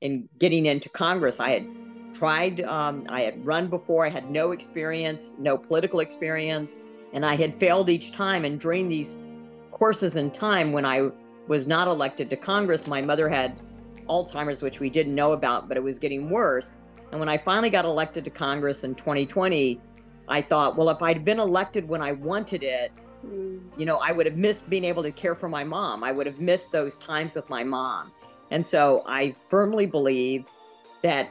in getting into Congress. I had tried, um, I had run before, I had no experience, no political experience, and I had failed each time. And during these courses in time, when I was not elected to Congress, my mother had Alzheimer's, which we didn't know about, but it was getting worse. And when I finally got elected to Congress in 2020, I thought, well, if I'd been elected when I wanted it, mm. you know, I would have missed being able to care for my mom. I would have missed those times with my mom. And so I firmly believe that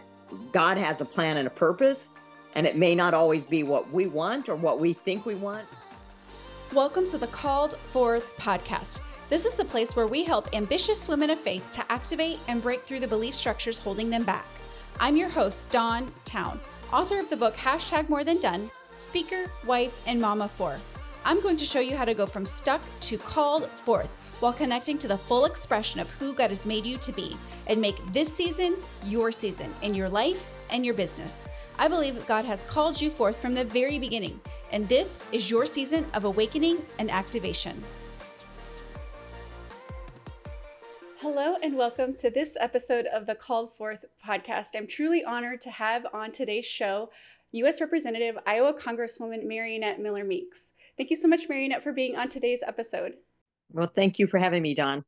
God has a plan and a purpose, and it may not always be what we want or what we think we want. Welcome to the Called Forth podcast. This is the place where we help ambitious women of faith to activate and break through the belief structures holding them back. I'm your host, Dawn Towne, author of the book Hashtag More Than Done, speaker, wife, and mama for. I'm going to show you how to go from stuck to called forth while connecting to the full expression of who God has made you to be and make this season your season in your life and your business. I believe God has called you forth from the very beginning, and this is your season of awakening and activation. Hello, and welcome to this episode of the Called Forth podcast. I'm truly honored to have on today's show U.S. Representative Iowa Congresswoman Mariannette Miller Meeks. Thank you so much, Mariannette, for being on today's episode. Well, thank you for having me, Dawn.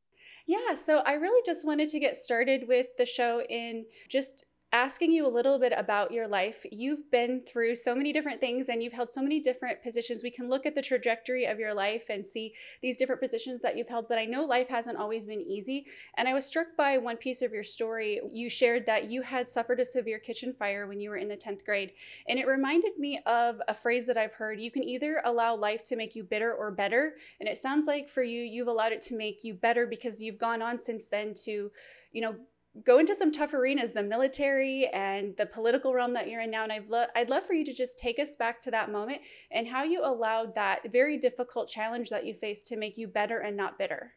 Yeah, so I really just wanted to get started with the show in just asking you a little bit about your life. You've been through so many different things and you've held so many different positions. We can look at the trajectory of your life and see these different positions that you've held, but I know life hasn't always been easy. And I was struck by one piece of your story. You shared that you had suffered a severe kitchen fire when you were in the 10th grade. And it reminded me of a phrase that I've heard you can either allow life to make you bitter or better. And it sounds like for you, you've allowed it to make you better because you've gone on since then to you know go into some tough arenas, the military and the political realm that you're in now. And I'd, lo- I'd love for you to just take us back to that moment and how you allowed that very difficult challenge that you faced to make you better and not bitter.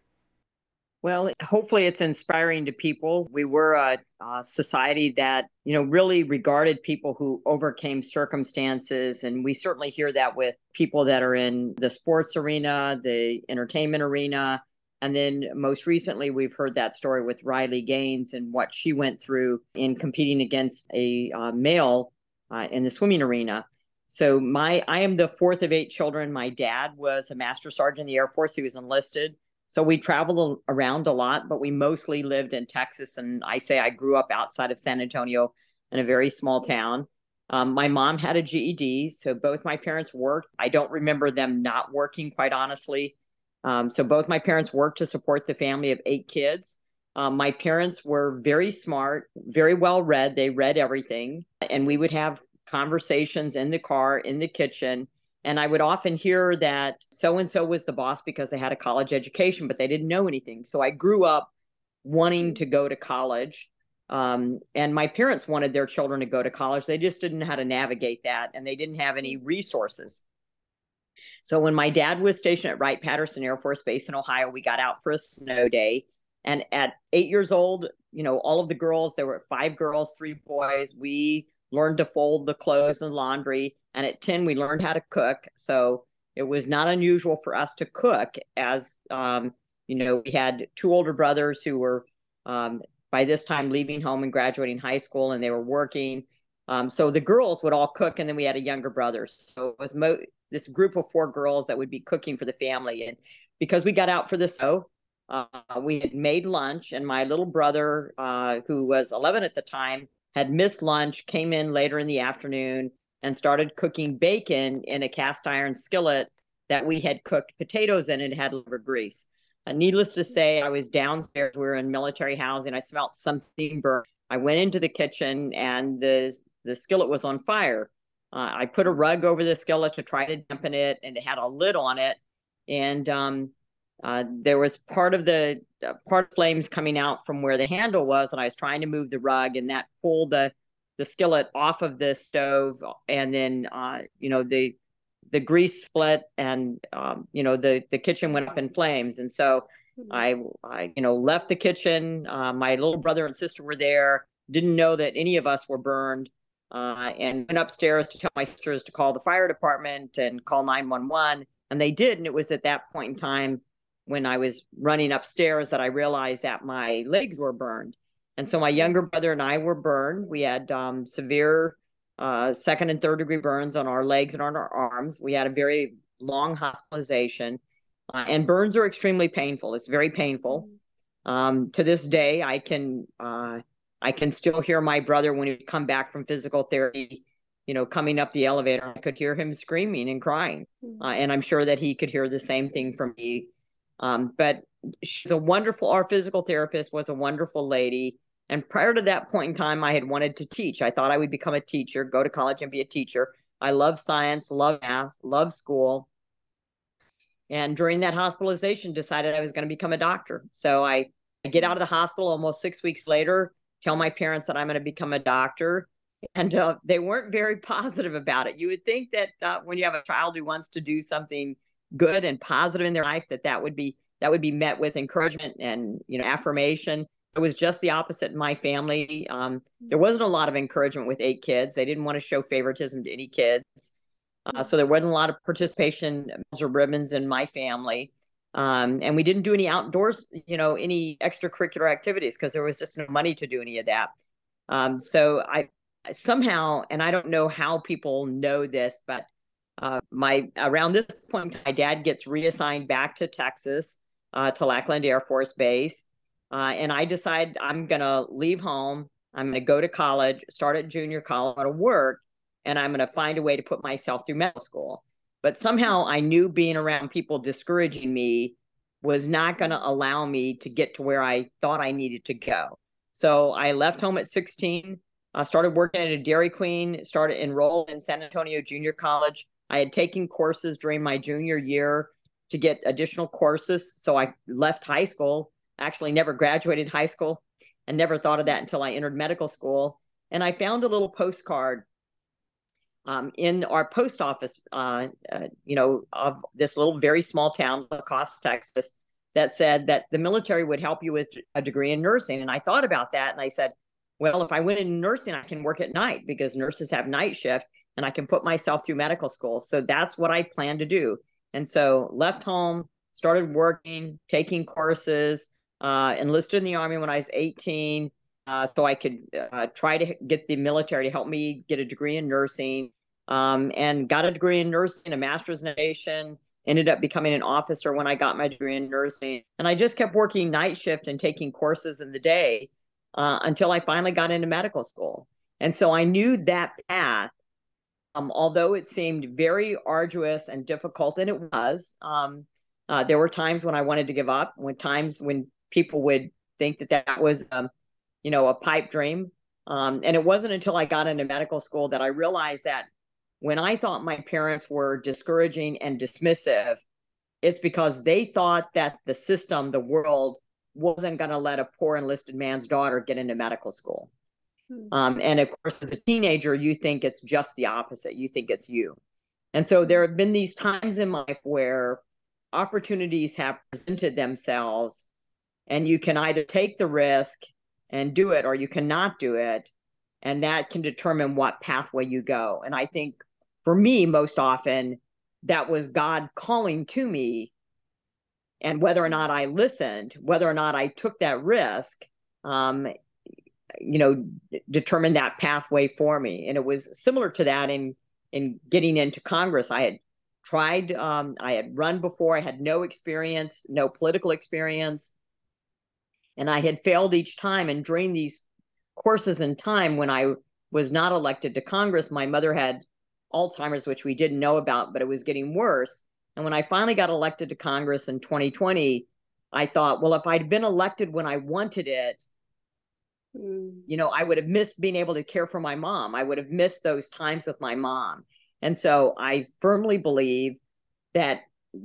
Well, hopefully it's inspiring to people. We were a, a, society that, you know, really regarded people who overcame circumstances. And we certainly hear that with people that are in the sports arena, the entertainment arena, and then most recently, we've heard that story with Riley Gaines and what she went through in competing against a uh, male uh, in the swimming arena. So my I am the fourth of eight children. My dad was a master sergeant in the Air Force. He was enlisted. So we traveled around a lot, but we mostly lived in Texas. And I say I grew up outside of San Antonio in a very small town. Um, my mom had a GED, so both my parents worked. I don't remember them not working, quite honestly. Um, so both my parents worked to support the family of eight kids. Um, my parents were very smart, very well read. They read everything. And we would have conversations in the car, in the kitchen. And I would often hear that so and so was the boss because they had a college education, but they didn't know anything. So I grew up wanting to go to college. Um, and my parents wanted their children to go to college. They just didn't know how to navigate that, and they didn't have any resources. So when my dad was stationed at Wright Patterson Air Force Base in Ohio, we got out for a snow day. And at eight years old, you know, all of the girls, there were five girls, three boys. We learned to fold the clothes and laundry. And at 10, we learned how to cook. So it was not unusual for us to cook as, um, you know, we had two older brothers who were um, by this time leaving home and graduating high school and they were working. Um, so the girls would all cook, and then we had a younger brother. So it was mo- this group of four girls that would be cooking for the family. And because we got out for the show, uh, we had made lunch, and my little brother, uh, who was 11 at the time, had missed lunch, came in later in the afternoon, and started cooking bacon in a cast iron skillet that we had cooked potatoes in and had liver grease. Uh, needless to say, I was downstairs. We were in military housing. I smelled something burnt. I went into the kitchen, and the the skillet was on fire. Uh, I put a rug over the skillet to try to dampen it, and it had a lid on it. And um, uh, there was part of the uh, part of flames coming out from where the handle was, and I was trying to move the rug, and that pulled the the skillet off of the stove, and then uh, you know the the grease split, and um, you know the the kitchen went up in flames, and so. Mm-hmm. I, I, you know, left the kitchen. Uh, my little brother and sister were there. Didn't know that any of us were burned uh, and went upstairs to tell my sisters to call the fire department and call 911. And they did. And it was at that point in time when I was running upstairs that I realized that my legs were burned. And so my younger brother and I were burned. We had um, severe uh, second and third degree burns on our legs and on our arms. We had a very long hospitalization. Uh, and burns are extremely painful. It's very painful. Um, to this day, I can uh, I can still hear my brother when he come back from physical therapy. You know, coming up the elevator, I could hear him screaming and crying, mm-hmm. uh, and I'm sure that he could hear the same thing from me. Um, but she's a wonderful. Our physical therapist was a wonderful lady. And prior to that point in time, I had wanted to teach. I thought I would become a teacher, go to college and be a teacher. I love science, love math, love school. And during that hospitalization, decided I was going to become a doctor. So I, I get out of the hospital almost six weeks later, tell my parents that I'm going to become a doctor. And uh, they weren't very positive about it. You would think that uh, when you have a child who wants to do something good and positive in their life, that that would be that would be met with encouragement and you know affirmation it was just the opposite in my family. Um, there wasn't a lot of encouragement with eight kids. They didn't want to show favoritism to any kids. Uh, so there wasn't a lot of participation or ribbons in my family. Um, and we didn't do any outdoors, you know, any extracurricular activities because there was just no money to do any of that. Um, so I somehow, and I don't know how people know this, but uh, my around this point, my dad gets reassigned back to Texas uh, to Lackland Air Force Base. Uh, and I decide I'm going to leave home. I'm going to go to college, start at junior college, to work, and I'm going to find a way to put myself through medical school. But somehow I knew being around people discouraging me was not going to allow me to get to where I thought I needed to go. So I left home at 16. I started working at a Dairy Queen, started enrolled in San Antonio Junior College. I had taken courses during my junior year to get additional courses. So I left high school actually never graduated high school and never thought of that until I entered medical school. And I found a little postcard um, in our post office, uh, uh, you know, of this little very small town, La Coste, Texas, that said that the military would help you with a degree in nursing. And I thought about that and I said, well, if I went in nursing, I can work at night because nurses have night shift and I can put myself through medical school. So that's what I plan to do. And so left home, started working, taking courses, uh, enlisted in the army when I was 18, uh, so I could uh, try to get the military to help me get a degree in nursing. Um, and got a degree in nursing, a master's in aviation. Ended up becoming an officer when I got my degree in nursing, and I just kept working night shift and taking courses in the day uh, until I finally got into medical school. And so I knew that path um, although it seemed very arduous and difficult, and it was, um, uh, there were times when I wanted to give up, when times when people would think that that was, um, you know, a pipe dream. Um, and it wasn't until I got into medical school that I realized that when I thought my parents were discouraging and dismissive, it's because they thought that the system, the world, wasn't going to let a poor enlisted man's daughter get into medical school. Hmm. Um, and of course, as a teenager, you think it's just the opposite. You think it's you. And so there have been these times in life where opportunities have presented themselves and you can either take the risk and do it or you cannot do it and that can determine what pathway you go. And i think for me most often that was god calling to me and whether or not i listened whether or not i took that risk um, you know determined that pathway for me. And it was similar to that in in getting into congress. I had tried um, i had run before i had no experience no political experience and I had failed each time. And during these courses in time, when I was not elected to Congress, my mother had Alzheimer's, which we didn't know about, but it was getting worse. And when I finally got elected to Congress in 2020, I thought, well, if I'd been elected when I wanted it, mm. you know, I would have missed being able to care for my mom. I would have missed those times with my mom. And so I firmly believe that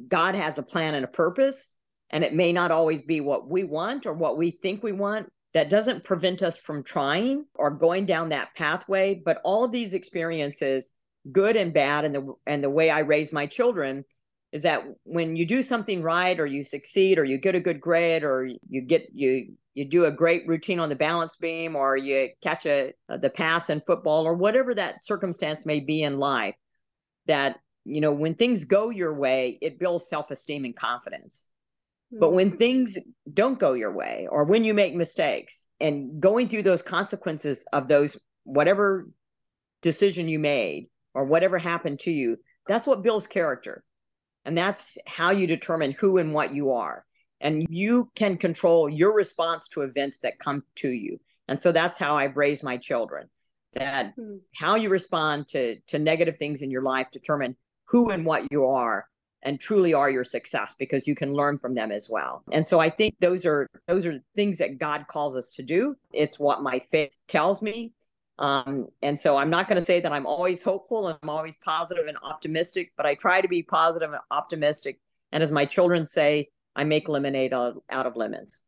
God has a plan and a purpose and it may not always be what we want or what we think we want that doesn't prevent us from trying or going down that pathway. But all of these experiences good and bad and the and the way i raise my children is that when you do something right or you succeed or you get a good grade or you get you you do a great routine on the balance beam or you catch a uh, the pass in football or whatever that circumstance may be in life that you know when things go your way it builds self-esteem and confidence But when things don't go your way or when you make mistakes and going through those consequences of those, whatever decision you made or whatever happened to you, that's what builds character. And that's how you determine who and what you are. And you can control your response to events that come to you. And so that's how I've raised my children that hmm. how you respond to to negative things in your life determine who and what you are and truly are your success because you can learn from them as well. And so I think those are those are things that God calls us to do. It's what my faith tells me. Um, and so I'm not going to say that I'm always hopeful and I'm always positive and optimistic, but I try to be positive and optimistic. And as my children say, I make lemonade out of lemons.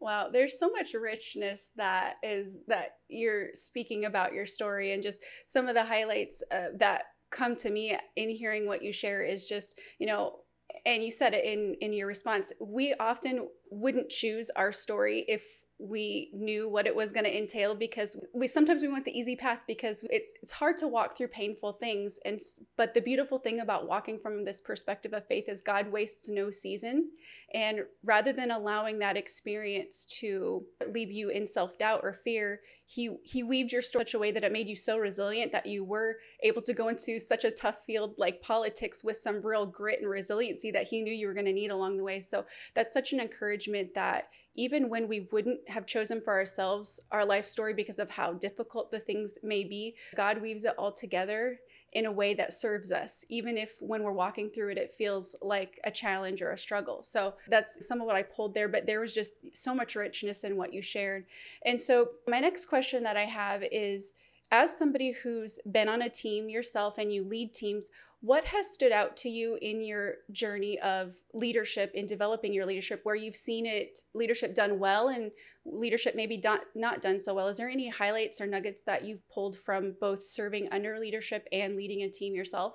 Wow, there's so much richness that is that you're speaking about your story and just some of the highlights uh, that come to me in hearing what you share is just, you know, and you said it in in your response, we often wouldn't choose our story if we knew what it was going to entail because we sometimes we want the easy path because it's it's hard to walk through painful things and but the beautiful thing about walking from this perspective of faith is God wastes no season. And rather than allowing that experience to leave you in self-doubt or fear he he weaved your story in such a way that it made you so resilient that you were able to go into such a tough field like politics with some real grit and resiliency that he knew you were going to need along the way. So that's such an encouragement that even when we wouldn't have chosen for ourselves our life story because of how difficult the things may be, God weaves it all together in a way that serves us, even if when we're walking through it, it feels like a challenge or a struggle. So that's some of what I pulled there, but there was just so much richness in what you shared. And so, my next question that I have is as somebody who's been on a team yourself and you lead teams, what has stood out to you in your journey of leadership in developing your leadership where you've seen it leadership done well and leadership maybe done, not done so well? Is there any highlights or nuggets that you've pulled from both serving under leadership and leading a team yourself?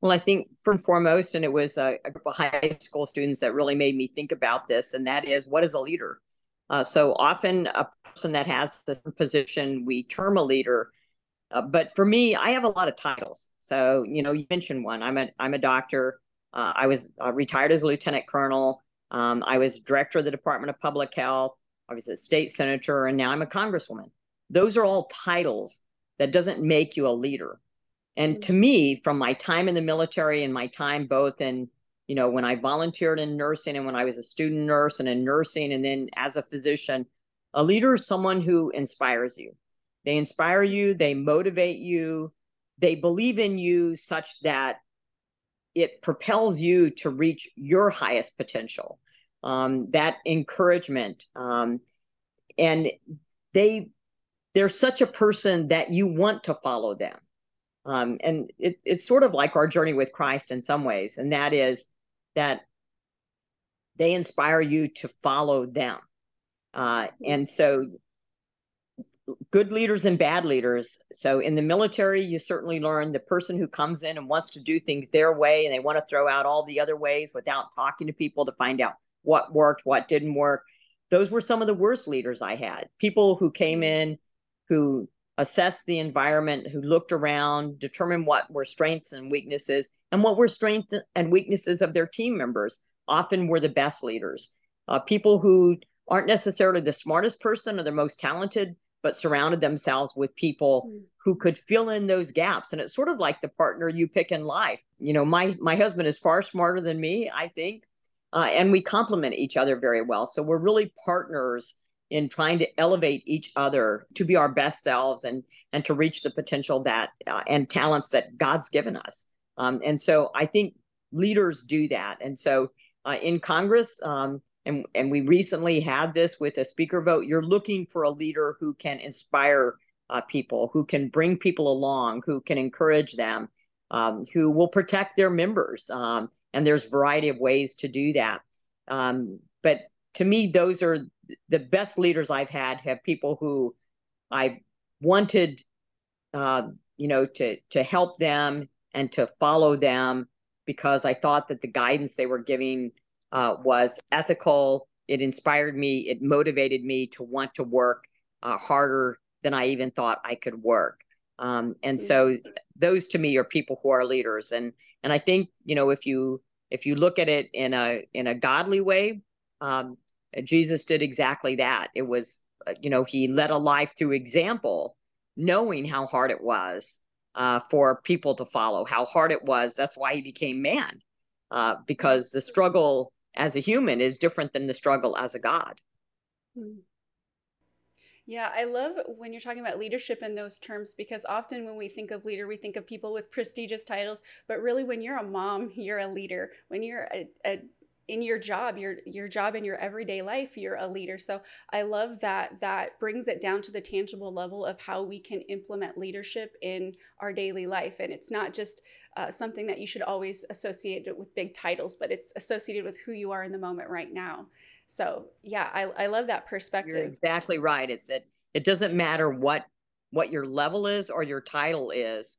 Well, I think and foremost, and it was a, a, group of high school students that really made me think about this, and that is what is a leader? Uh, so often, a person that has this position, we term a leader, uh, but for me, I have a lot of titles. So you know, you mentioned one. I'm a I'm a doctor. Uh, I was uh, retired as a lieutenant colonel. Um, I was director of the Department of Public Health. I was a state senator, and now I'm a congresswoman. Those are all titles. That doesn't make you a leader. And to me, from my time in the military and my time both in, you know, when I volunteered in nursing and when I was a student nurse and in nursing and then as a physician, a leader is someone who inspires you. They inspire you, they motivate you, they believe in you such that it propels you to reach your highest potential. Um, that encouragement. Um, and they they're such a person that you want to follow them. Um, and it, it's sort of like our journey with Christ in some ways, and that is that they inspire you to follow them. Uh, and so good leaders and bad leaders. So in the military, you certainly learn the person who comes in and wants to do things their way and they want to throw out all the other ways without talking to people to find out what worked, what didn't work. Those were some of the worst leaders I had. People who came in who assessed the environment, who looked around, determined what were strengths and weaknesses, and what were strengths and weaknesses of their team members. Often were the best leaders. Uh, people who aren't necessarily the smartest person or the most talented, but surrounded themselves with people mm. who could fill in those gaps. And it's sort of like the partner you pick in life. You know, my my husband is far smarter than me, I think, uh, and we complement each other very well. So we're really partners in trying to elevate each other to be our best selves and and to reach the potential that uh, and talents that God's given us. Um, and so I think leaders do that. And so uh, in Congress, um, and and we recently had this with a speaker vote. You're looking for a leader who can inspire uh, people who can bring people along who can encourage them um, who will protect their members um, and there's a variety of ways to do that. Um, but to me those are the best leaders i've had have people who i wanted uh, you know to to help them and to follow them because i thought that the guidance they were giving uh, was ethical. It inspired me. It motivated me to want to work uh, harder than I even thought I could work. Um, and so those to me are people who are leaders. And and I think you know if you if you look at it in a in a godly way, um, Jesus did exactly that. It was, uh, you know, he led a life through example, knowing how hard it was uh, for people to follow, how hard it was. That's why he became man, uh, because the struggle as a human is different than the struggle as a God. Hmm. Yeah, I love when you're talking about leadership in those terms because often when we think of leader, we think of people with prestigious titles, but really when you're a mom, you're a leader. When you're a, a in your job your your job in your everyday life you're a leader so i love that that brings it down to the tangible level of how we can implement leadership in our daily life and it's not just uh, something that you should always associate it with big titles but it's associated with who you are in the moment right now so yeah, I, I love that perspective. You're exactly right. It's that it doesn't matter what what your level is or your title is.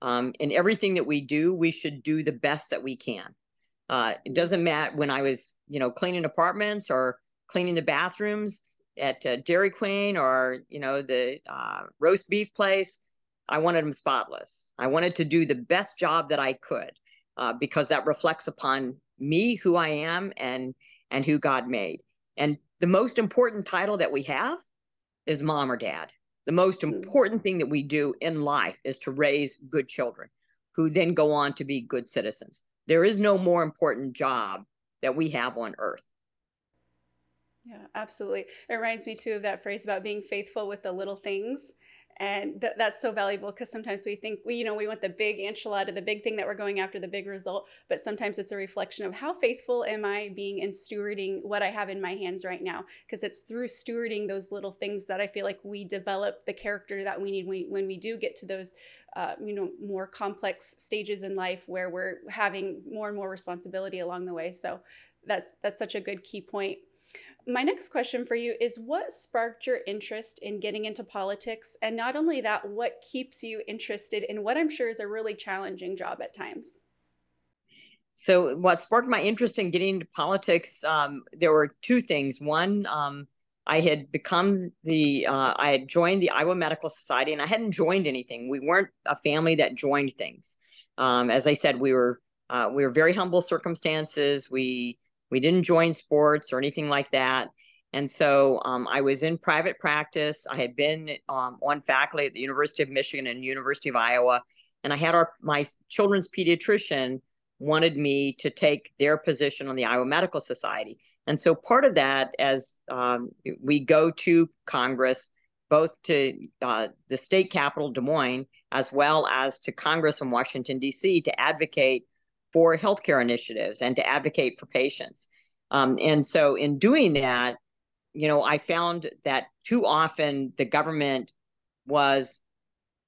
Um, in everything that we do, we should do the best that we can. Uh, it doesn't matter when I was, you know, cleaning apartments or cleaning the bathrooms at uh, Dairy Queen or you know the uh, roast beef place. I wanted them spotless. I wanted to do the best job that I could uh, because that reflects upon me, who I am, and and who God made. And the most important title that we have is mom or dad. The most hmm. important thing that we do in life is to raise good children who then go on to be good citizens. There is no more important job that we have on earth. Yeah, absolutely. It reminds me too of that phrase about being faithful with the little things and th- that's so valuable because sometimes we think we you know we want the big enchilada the big thing that we're going after the big result but sometimes it's a reflection of how faithful am i being in stewarding what i have in my hands right now? Because it's through stewarding those little things that i feel like we develop the character that we need when we, when we do get to those uh, you know more complex stages in life where we're having more and more responsibility along the way. So that's that's such a good key point my next question for you is what sparked your interest in getting into politics? And not only that, what keeps you interested in what I'm sure is a really challenging job at times? So, what sparked my interest in getting into politics? Um, there were two things. One, um, I had become the, uh, I had joined the Iowa Medical Society, and I hadn't joined anything. We weren't a family that joined things. Um, as I said, we were uh, we were very humble circumstances. We we didn't join sports or anything like that. And so um, I was in private practice. I had been um, on faculty at the University of Michigan and University of Iowa, and I had our my children's pediatrician wanted me to take their position on the Iowa Medical Society. And so part of that, as um, we go to Congress, both to uh, the state capital, Des Moines, as well as to Congress in Washington, D.C., to advocate for healthcare initiatives and to advocate for patients. Um, and so, in doing that, you know, I found that too often the government was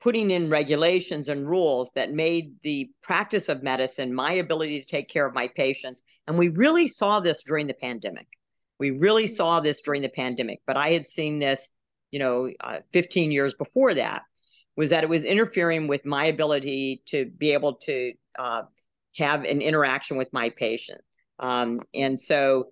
putting in regulations and rules that made the practice of medicine, my ability to take care of my patients. And we really saw this during the pandemic. We really mm-hmm. saw this during the pandemic, but I had seen this, you know, uh, 15 years before that, was that it was interfering with my ability to be able to uh, have an interaction with my patient. Um, and so,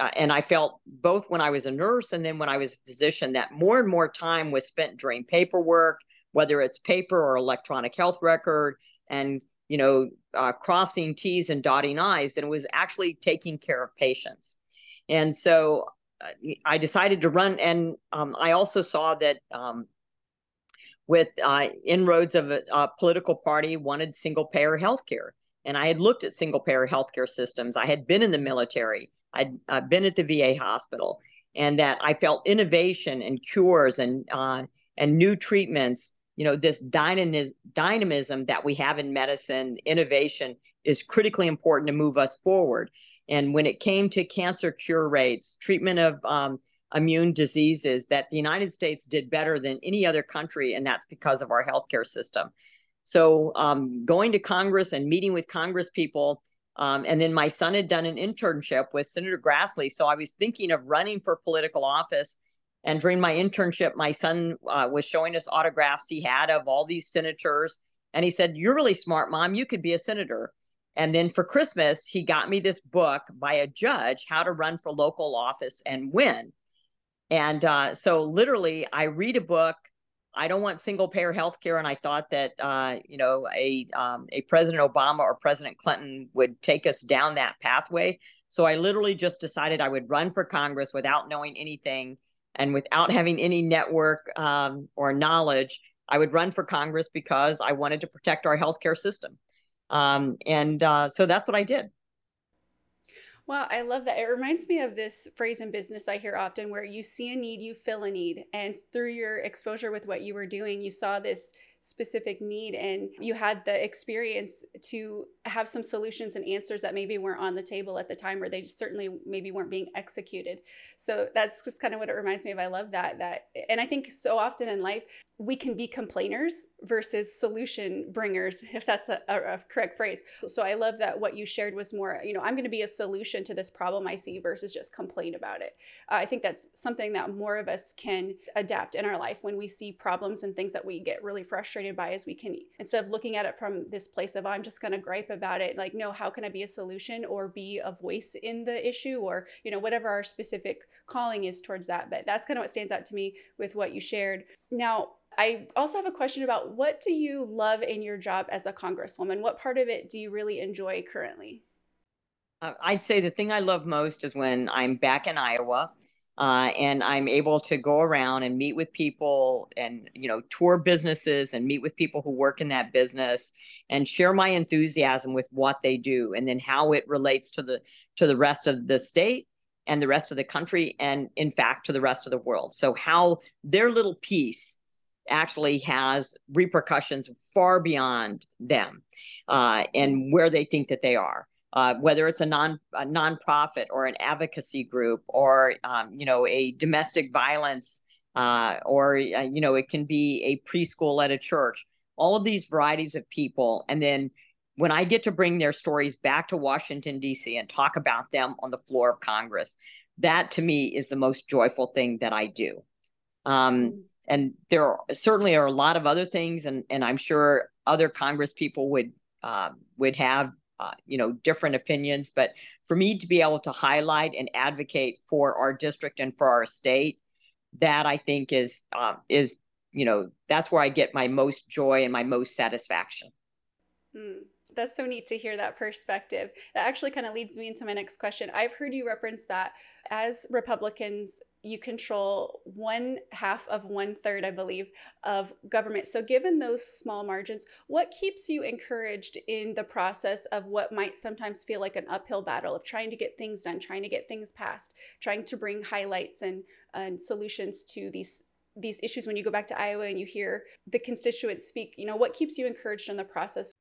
uh, and I felt both when I was a nurse and then when I was a physician that more and more time was spent during paperwork, whether it's paper or electronic health record, and you know, uh, crossing T's and dotting I's, than it was actually taking care of patients. And so, uh, I decided to run, and um, I also saw that um, with uh, inroads of a, a, political party wanted single payer health care and I had looked at single payer healthcare systems. I had been in the military. I'd uh, been at the VA hospital, and that I felt innovation and cures and uh, and new treatments. You know, this dynamism, dynamism that we have in medicine, innovation is critically important to move us forward. And when it came to cancer cure rates, treatment of um, immune diseases, that the United States did better than any other country, and that's because of our healthcare system. So um, going to Congress and meeting with Congress people. Um, and then my son had done an internship with Senator Grassley. So I was thinking of running for political office. And during my internship, my son uh, was showing us autographs he had of all these senators. And he said, You're really smart, mom. You could be a senator. And then for Christmas, he got me this book by a judge, How to Run for Local Office and Win. And uh, so literally, I read a book I don't want single payer health care. And I thought that, uh, you know, a, um, a President Obama or President Clinton would take us down that pathway. So I literally just decided I would run for Congress without knowing anything and without having any network um, or knowledge. I would run for Congress because I wanted to protect our healthcare system. Um, and uh, so that's what I did. Wow, I love that. It reminds me of this phrase in business I hear often where you see a need, you fill a need. And through your exposure with what you were doing, you saw this specific need and you had the experience to have some solutions and answers that maybe weren't on the table at the time or they certainly maybe weren't being executed so that's just kind of what it reminds me of i love that that and i think so often in life we can be complainers versus solution bringers if that's a, a, correct phrase. So i love that what you shared was more you know i'm going to be a solution to this problem i see versus just complain about it. Uh, i think that's something that more of us can adapt in our life when we see problems and things that we get really frustrated by as we can instead of looking at it from this place of i'm just going to gripe about it like no how can i be a solution or be a voice in the issue? or you know whatever our specific calling is towards that. But that's kind of what stands out to me with what you shared now I also have a question about what do you love in your job as a congresswoman? What part of it do you really enjoy currently? Uh, I'd say the thing I love most is when I'm back in Iowa uh, and I'm able to go around and meet with people and you know tour businesses and meet with people who work in that business and share my enthusiasm with what they do and then how it relates to the to the rest of the state and the rest of the country and in fact to the rest of the world. So how their little piece actually has repercussions far beyond them uh, and where they think that they are. Uh, whether it's a non a nonprofit or an advocacy group or um, you know a domestic violence uh, or uh, you know it can be a preschool at a church all of these varieties of people and then when i get to bring their stories back to washington d.c and talk about them on the floor of congress that to me is the most joyful thing that i do um, and there are, certainly are a lot of other things, and and I'm sure other Congress people would um, would have uh, you know different opinions. But for me to be able to highlight and advocate for our district and for our state, that I think is uh, is you know that's where I get my most joy and my most satisfaction. Hmm. That's so neat to hear that perspective. That actually kind of leads me into my next question. I've heard you reference that as Republicans, you control one half of one third, I believe, of government. So, given those small margins, what keeps you encouraged in the process of what might sometimes feel like an uphill battle of trying to get things done, trying to get things passed, trying to bring highlights and, and solutions to these these issues when you go back to Iowa and you hear the constituents speak, you know, what keeps you encouraged in the process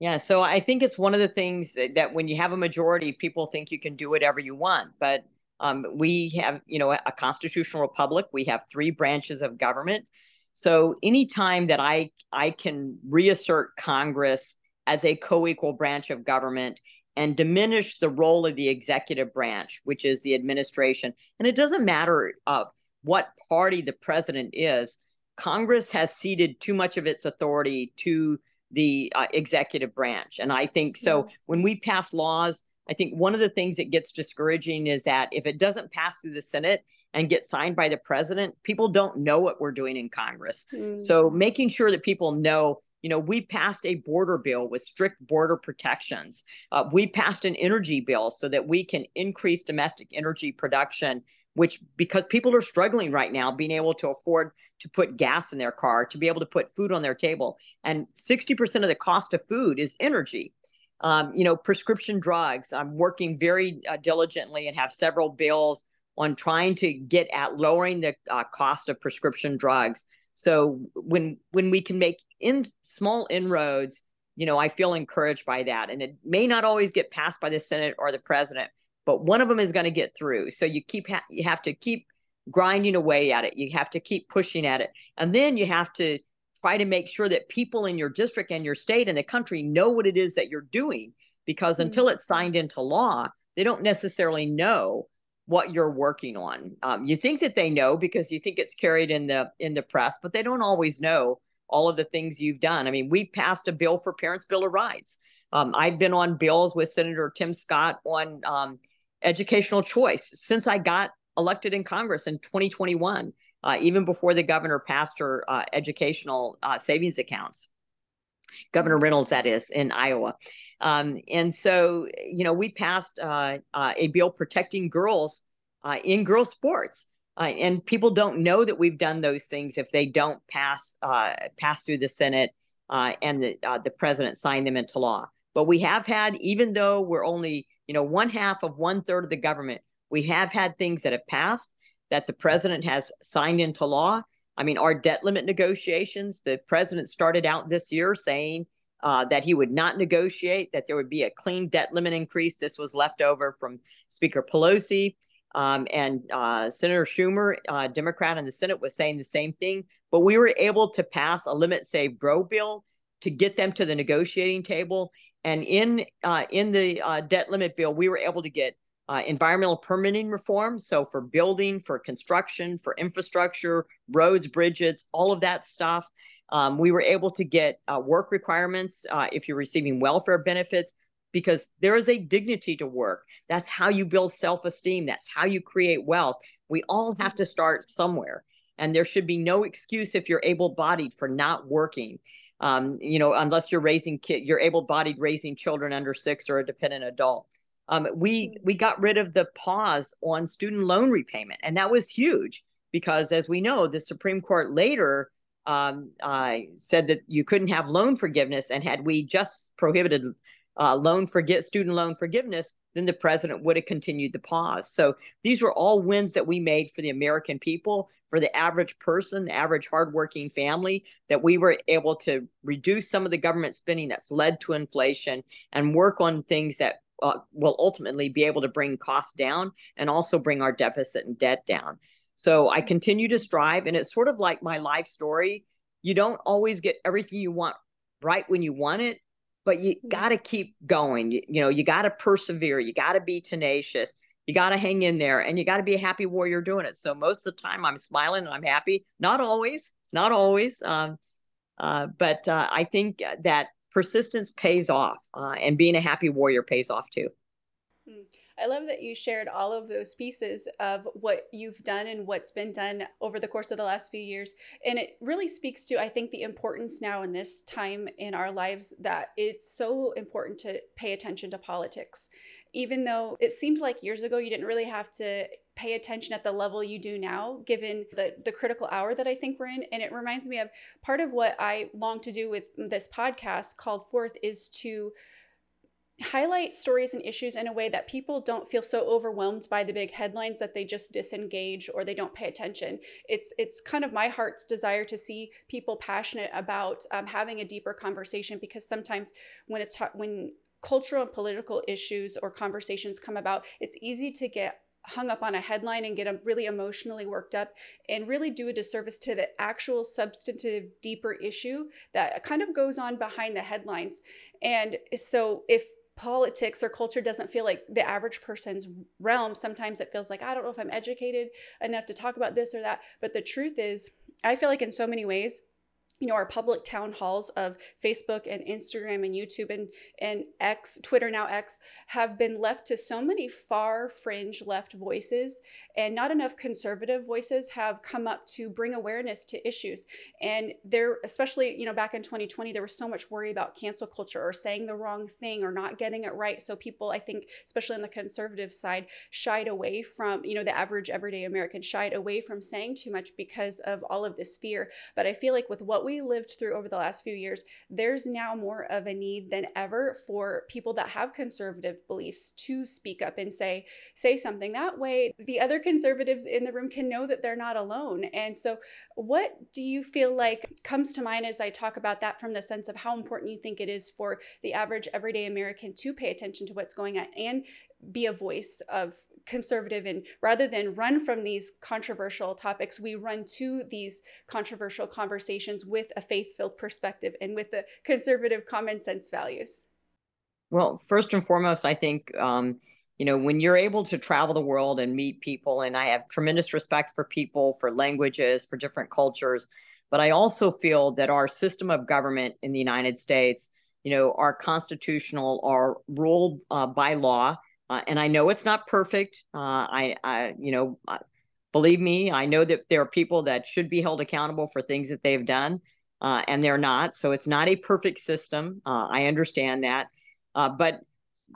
yeah, so I think it's one of the things that when you have a majority, people think you can do whatever you want. But um, we have, you know, a constitutional republic. We have three branches of government. So anytime that I I can reassert Congress as a co-equal branch of government and diminish the role of the executive branch, which is the administration, and it doesn't matter uh, what party the president is, Congress has ceded too much of its authority to the uh, executive branch. And I think so when we pass laws, I think one of the things that gets discouraging is that if it doesn't pass through the Senate and get signed by the president, people don't know what we're doing in Congress. Mm. So making sure that people know you know, we passed a border bill with strict border protections. Uh, we passed an energy bill so that we can increase domestic energy production which because people are struggling right now being able to afford to put gas in their car to be able to put food on their table. And 60% of the cost of food is energy. Um, you know prescription drugs. I'm working very uh, diligently and have several bills on trying to get at lowering the uh, cost of prescription drugs. So when when we can make in small inroads you know i feel encouraged by that. And it may not always get passed by the senate or the president but one of them is going to get through. So you keep ha- you have to keep grinding away at it. You have to keep pushing at it, and then you have to try to make sure that people in your district and your state and the country know what it is that you're doing. Because mm-hmm. until it's signed into law, they don't necessarily know what you're working on. Um, you think that they know because you think it's carried in the in the press, but they don't always know all of the things you've done. I mean, we passed a bill for Parents' Bill of Rights. Um, I've been on bills with Senator Tim Scott on um, educational choice since I got elected in Congress in 2021. uh, even before the governor passed her uh, educational uh, savings accounts. Governor Reynolds, that is, in Iowa. Um, and so, you know, we passed uh, uh, a bill protecting girls in girls' sports. and people don't know that we've done those things if they don't pass pass through the Senate and the the president signed them into law. But we have had, even though we're only, you know, one half of one third of the government, we have had things that have passed that the president has signed into law. I mean, our debt limit negotiations, the president started out this year saying uh, that he would not negotiate, that there would be a clean debt limit increase. This was left over from Speaker Pelosi. Um, and uh, Senator Schumer, uh, Democrat in the Senate, was saying the same thing. But we were able to pass a limit save grow bill to get them to the negotiating table. And in uh, in the uh, debt limit bill, we were able to get uh, environmental permitting reform. So for building, for construction, for infrastructure, roads, bridges, all of that stuff. Um, we were able to get uh, work requirements uh, if you're receiving welfare benefits because there is a dignity to work. That's how you build self esteem. That's how you create wealth. We all have to start somewhere. And there should be no excuse if you're able bodied for not working um, you know, unless you're raising kid, you're able-bodied raising children under six or a dependent adult. Um, we mm-hmm. we got rid of the pause on student loan repayment, and that was huge because, as we know, the Supreme Court later um, uh, said that you couldn't have loan forgiveness, and had we just prohibited uh, loan forget student loan forgiveness, then the president would have continued the pause. So these were all wins that we made for the American people for the average person, the average hardworking family, that we were able to reduce some of the government spending that's led to inflation and work on things that uh, will ultimately be able to bring costs down and also bring our deficit and debt down. So I continue to strive, and it's sort of like my life story. You don't always get everything you want right when you want it, but you got to keep going. You, you know, you got to persevere. You got to be tenacious you got to hang in there and you got to be a happy warrior doing it. So most of the time I'm smiling and I'm happy. Not always, not always. Um, uh, but uh, I think that persistence pays off uh, and being a happy warrior pays off too. Hmm. I love that you shared all of those pieces of what you've done and what's been done over the course of the last few years. And it really speaks to, I think, the importance now in this time in our lives that it's so important to pay attention to politics even though it seemed like years ago you didn't really have to pay attention at the level you do now given the the critical hour that I think we're in and it reminds me of part of what I long to do with this podcast called forth is to highlight stories and issues in a way that people don't feel so overwhelmed by the big headlines that they just disengage or they don't pay attention. It's it's kind of my heart's desire to see people passionate about um, having a deeper conversation because sometimes when it's ta- when cultural and political issues or conversations come about, it's easy to get hung up on a headline and get really emotionally worked up and really do a disservice to the actual substantive deeper issue that kind of goes on behind the headlines. And so if politics or culture doesn't feel like the average person's realm. Sometimes it feels like i don't know if i'm educated enough to talk about this or that. But the truth is i feel like in so many ways you know our public town halls of facebook and instagram and youtube and and x twitter now x have been left to so many far fringe left voices and not enough conservative voices have come up to bring awareness to issues. And there especially you know back in 2020 there was so much worry about cancel culture or saying the wrong thing or not getting it right. So people i think especially on the conservative side shied away from you know the average everyday american shied away from saying too much because of all of this fear. But i feel like with what we lived through over the last few years there's now more of a need than ever for people that have conservative beliefs to speak up and say say something that way. The other conservatives in the room can know that they're not alone. And so, what do you feel like comes to mind as I talk about that from the sense of how important you think it is for the average everyday American to pay attention to what's going on and be a voice of conservative and rather than run from these controversial topics we run to these controversial conversations with a faith-filled perspective and with the conservative common sense values well first and foremost i think um, you know when you're able to travel the world and meet people and i have tremendous respect for people for languages for different cultures but i also feel that our system of government in the united states you know are constitutional are ruled uh, by law uh, and i know it's not perfect uh, I, I you know believe me, I know that there are people that should be held accountable for things that they've done, uh, and they're not. So it's not a perfect system. Uh, I understand that. Uh, but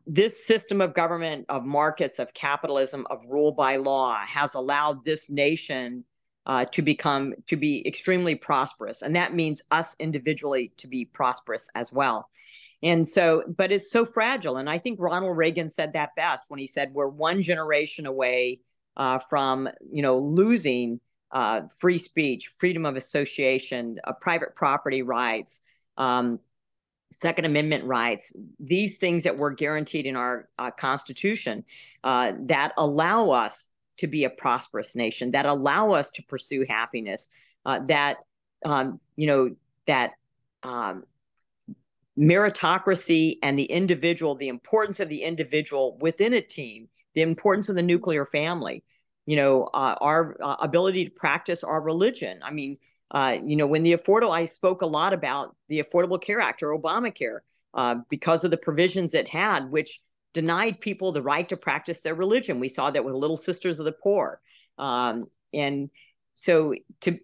this system of government, of markets, of capitalism, of rule by law has allowed this nation uh, to become to be extremely prosperous. And that means us individually to be prosperous as well. And so but it's so fragile. And i think ronald reagan said that best when he said we're one generation away uh, from you know losing uh, free speech freedom of association uh, private property rights. Um, second amendment rights these things that were guaranteed in our uh, constitution uh, that allow us to be a prosperous nation that allow us to pursue happiness uh, that um, you know that um, meritocracy and the individual the importance of the individual within a team the importance of the nuclear family you know uh, our uh, ability to practice our religion. I mean uh, you know when the affordable i spoke a lot about the affordable care act or obamacare uh, because of the provisions it had which denied people the right to practice their religion. We saw that with Little Sisters of the Poor. Um, and so to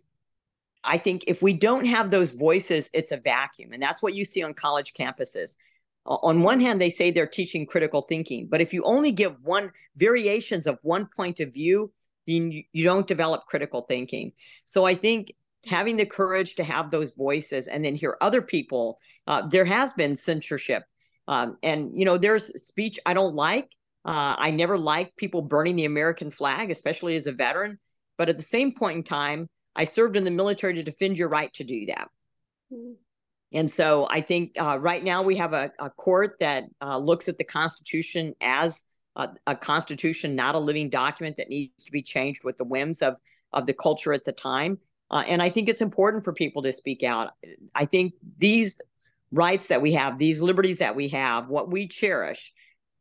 I think if we don't have those voices, it's a vacuum. And that's what you see on college campuses. On one hand, they say they're teaching critical thinking, but if you only give one variations of one point of view, then you, you don't develop critical thinking. So I think having the courage to have those voices and then hear other people, uh, there has been censorship um, and you know, there's speech I don't like. Uh, I never like people burning the American flag, especially as a veteran. But at the same point in time, I served in the military to defend your right to do that. Mm-hmm. And so I think uh, right now we have a, a court that uh, looks at the Constitution as a, a, constitution, not a living document that needs to be changed with the whims of of the culture at the time. Uh, and I think it's important for people to speak out. I think these rights that we have, these liberties that we have, what we cherish,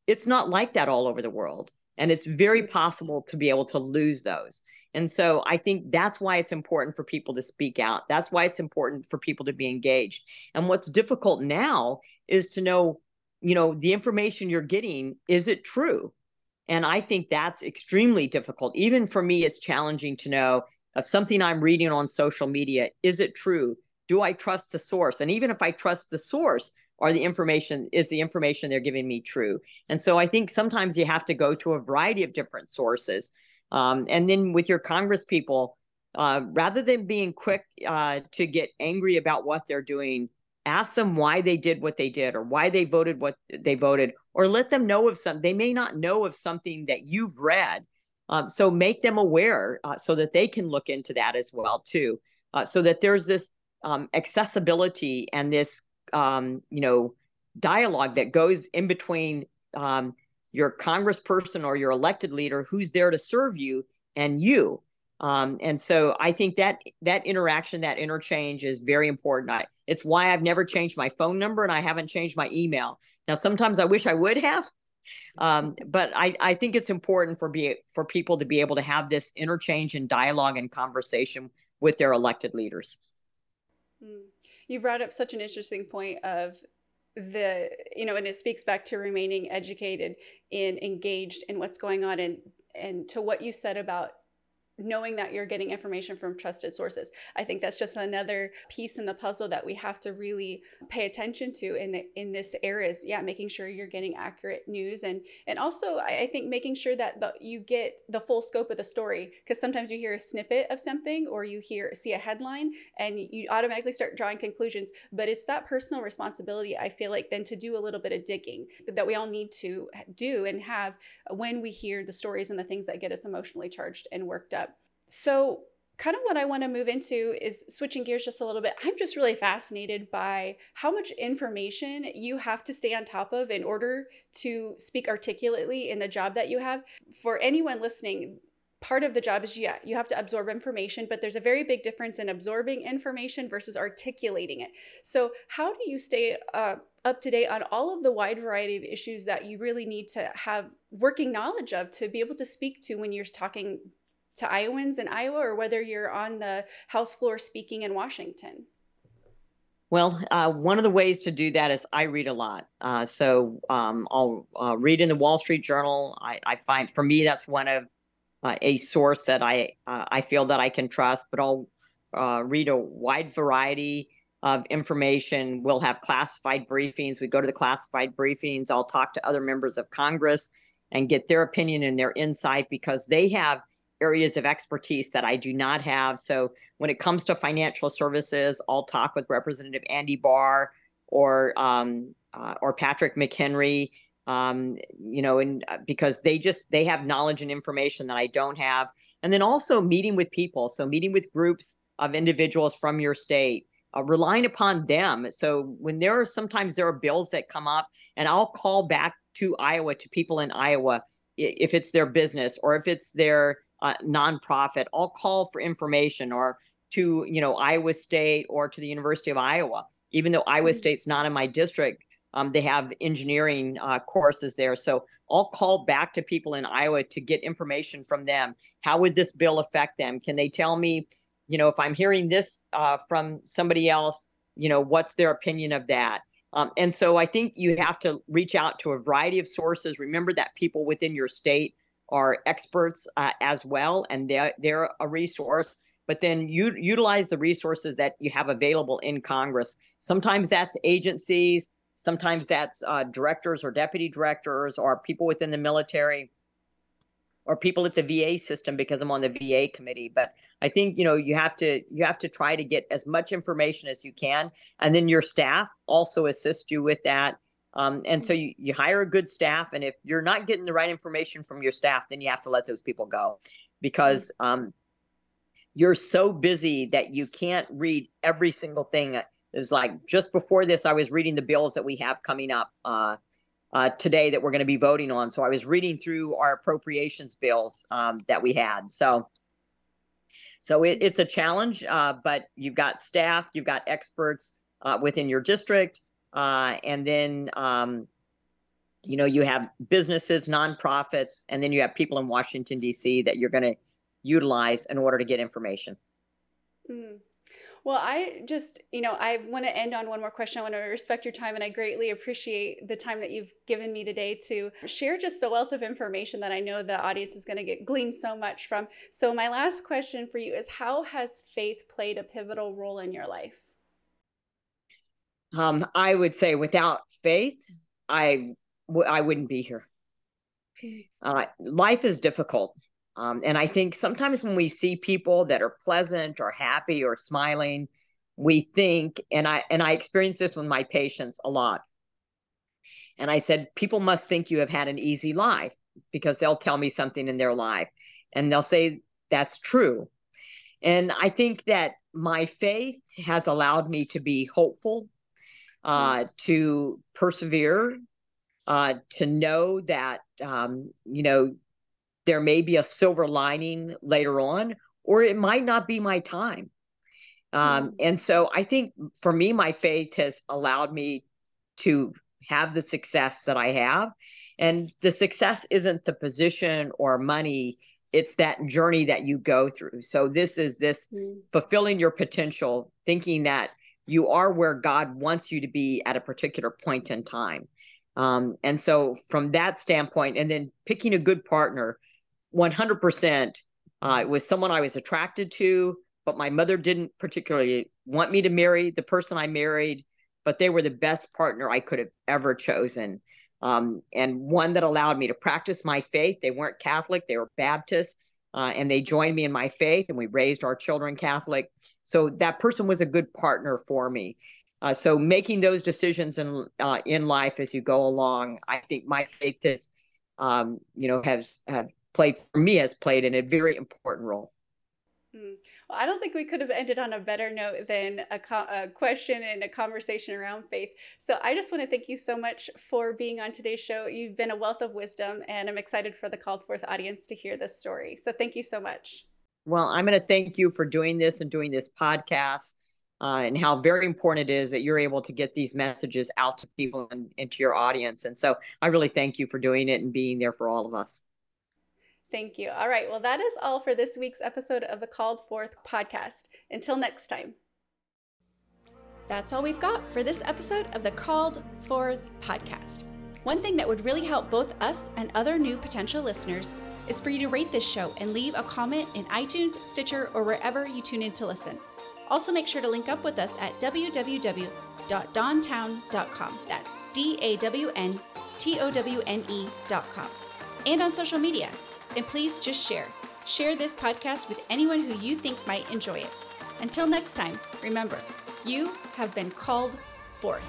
it's not like that all over the world. And it's very possible to be able to lose those. And so I think that's why it's important for people to speak out. That's why it's important for people to be engaged. And what's difficult now is to know, you know, the information you're getting, is it true? And I think that's extremely difficult. Even for me, it's challenging to know of something I'm reading on social media, is it true? do I trust the source? And even if I trust the source, are the information is the information they're giving me true? And so I think sometimes you have to go to a variety of different sources. Um, and then with your Congress people, uh, rather than being quick uh, to get angry about what they're doing, ask them why they did what they did or why they voted what they voted, or let them know of some. They may not know of something that you've read, um, so make them aware uh, so that they can look into that as well too. Uh, so that there's this um, accessibility and this um, you know dialogue that goes in between um, your congressperson or your elected leader who's there to serve you and you. Um, and so i think that that interaction that interchange is very important. I, it's why i've never changed my phone number and i haven't changed my email. Now sometimes i wish i would have um, but I, I think it's important for be for people to be able to have this interchange and dialogue and conversation with their elected leaders Mm. You brought up such an interesting point of the you know and it speaks back to remaining educated and engaged in what's going on and and to what you said about knowing that you're getting information from trusted sources. I think that's just another piece in the puzzle that we have to really pay attention to in the, in this era is yeah, making sure you're getting accurate news and and also I, think making sure that the, you get the full scope of the story because sometimes you hear a snippet of something or you hear see a headline and you automatically start drawing conclusions, but it's that personal responsibility I feel like then to do a little bit of digging that we all need to do and have when we hear the stories and the things that get us emotionally charged and worked up so, kind of what I want to move into is switching gears just a little bit. I'm just really fascinated by how much information you have to stay on top of in order to speak articulately in the job that you have. For anyone listening, part of the job is yeah you have to absorb information but there's a very big difference in absorbing information versus articulating it so how do you stay uh, up to date on all of the wide variety of issues that you really need to have working knowledge of to be able to speak to when you're talking to Iowans in Iowa or whether you're on the House floor speaking in Washington? Well, uh, one of the ways to do that is I read a lot. Uh, so um, I'll uh, read in the Wall Street Journal. I, I, find for me that's one of uh, a source that I uh, I feel that I can trust, but I'll uh, read a wide variety of information. We'll have classified briefings. We go to the classified briefings. I'll talk to other members of Congress and get their opinion and their insight because they have areas of expertise that I do not have. So when it comes to financial services, I'll talk with Representative Andy Barr or um, uh, or Patrick McHenry. Um, you know, and uh, because they just they have knowledge and information that I don't have, and then also meeting with people. So meeting with groups of individuals from your state, uh, relying upon them. So when there are sometimes there are bills that come up, and I'll call back to Iowa to people in Iowa if it's their business or if it's their uh, nonprofit. I'll call for information or to you know Iowa State or to the University of Iowa. Even though Iowa mm-hmm. State's not in my district, um, they have engineering uh, courses there. So I'll call back to people in Iowa to get information from them. How would this bill affect them? Can they tell me, you know, if I'm hearing this uh, from somebody else, you know, what's their opinion of that? Um, and so I think you have to reach out to a variety of sources. Remember that people within your state are experts uh, as well, and they're, they're a resource. But then you utilize the resources that you have available in Congress. Sometimes that's agencies, sometimes that's uh, directors or deputy directors or people within the military or people at the VA system because I'm on the VA committee. But I think you know you have to you have to try to get as much information as you can, and then your staff also assist you with that. Um, and so you, you hire a good staff, and if you're not getting the right information from your staff, then you have to let those people go because um, you're so busy that you can't read every single thing. Is like just before this, I was reading the bills that we have coming up uh, uh, today that we're going to be voting on. So I was reading through our appropriations bills um, that we had. So so it, it's a challenge, uh, but you've got staff, you've got experts uh, within your district, uh, and then um, you know you have businesses, nonprofits, and then you have people in Washington D.C. that you're going to utilize in order to get information. Mm. Well, I just, you know, I want to end on one more question. I want to respect your time, and I greatly appreciate the time that you've given me today to share just the wealth of information that I know the audience is going to get glean so much from. So, my last question for you is How has faith played a pivotal role in your life? Um, I would say without faith, I w- I wouldn't be here. Uh, life is difficult. Um, and I think sometimes when we see people that are pleasant or happy or smiling, we think, and I and I experience this with my patients a lot. And I said, people must think you have had an easy life because they'll tell me something in their life, and they'll say that's true. And I think that my faith has allowed me to be hopeful, uh, to persevere, uh, to know that um, you know there may be a silver lining later on, or it might not be my time. Um, mm. And so I think for me, my faith has allowed me to have the success that I have. And the success isn't the position or money, it's that journey that you go through. So this is this mm. fulfilling your potential, thinking that you are where God wants you to be at a particular point in time. Um, and so from that standpoint, and then picking a good partner 100% uh, was someone I was attracted to, but my mother didn't particularly want me to marry the person I married, but they were the best partner I could have ever chosen. Um, and one that allowed me to practice my faith. They weren't Catholic, they were Baptist, uh, and they joined me in my faith, and we raised our children Catholic. So that person was a good partner for me. Uh, so making those decisions in uh, in life as you go along, I think my faith is, um, you know, has have played for me has played in a very important role. Mm. Well, I don't think we could have ended on a better note than a, co- a, question and a conversation around faith. So I just want to thank you so much for being on today's show. You've been a wealth of wisdom, and I'm excited for the called forth audience to hear this story. So thank you so much. Well, I'm going to thank you for doing this and doing this podcast. Uh, and how very important it is that you're able to get these messages out to people and into your audience. And so I really thank you for doing it and being there for all of us. Thank you. All right. Well, that is all for this week's episode of the Called Forth podcast. Until next time. That's all we've got for this episode of the Called Forth podcast. One thing that would really help both us and other new potential listeners is for you to rate this show and leave a comment in iTunes, Stitcher, or wherever you tune in to listen. Also, make sure to link up with us at www.dawntowne.com. That's D A W N T O W N E.com. And on social media. And please just share. Share this podcast with anyone who you think might enjoy it. Until next time, remember, you have been called forth.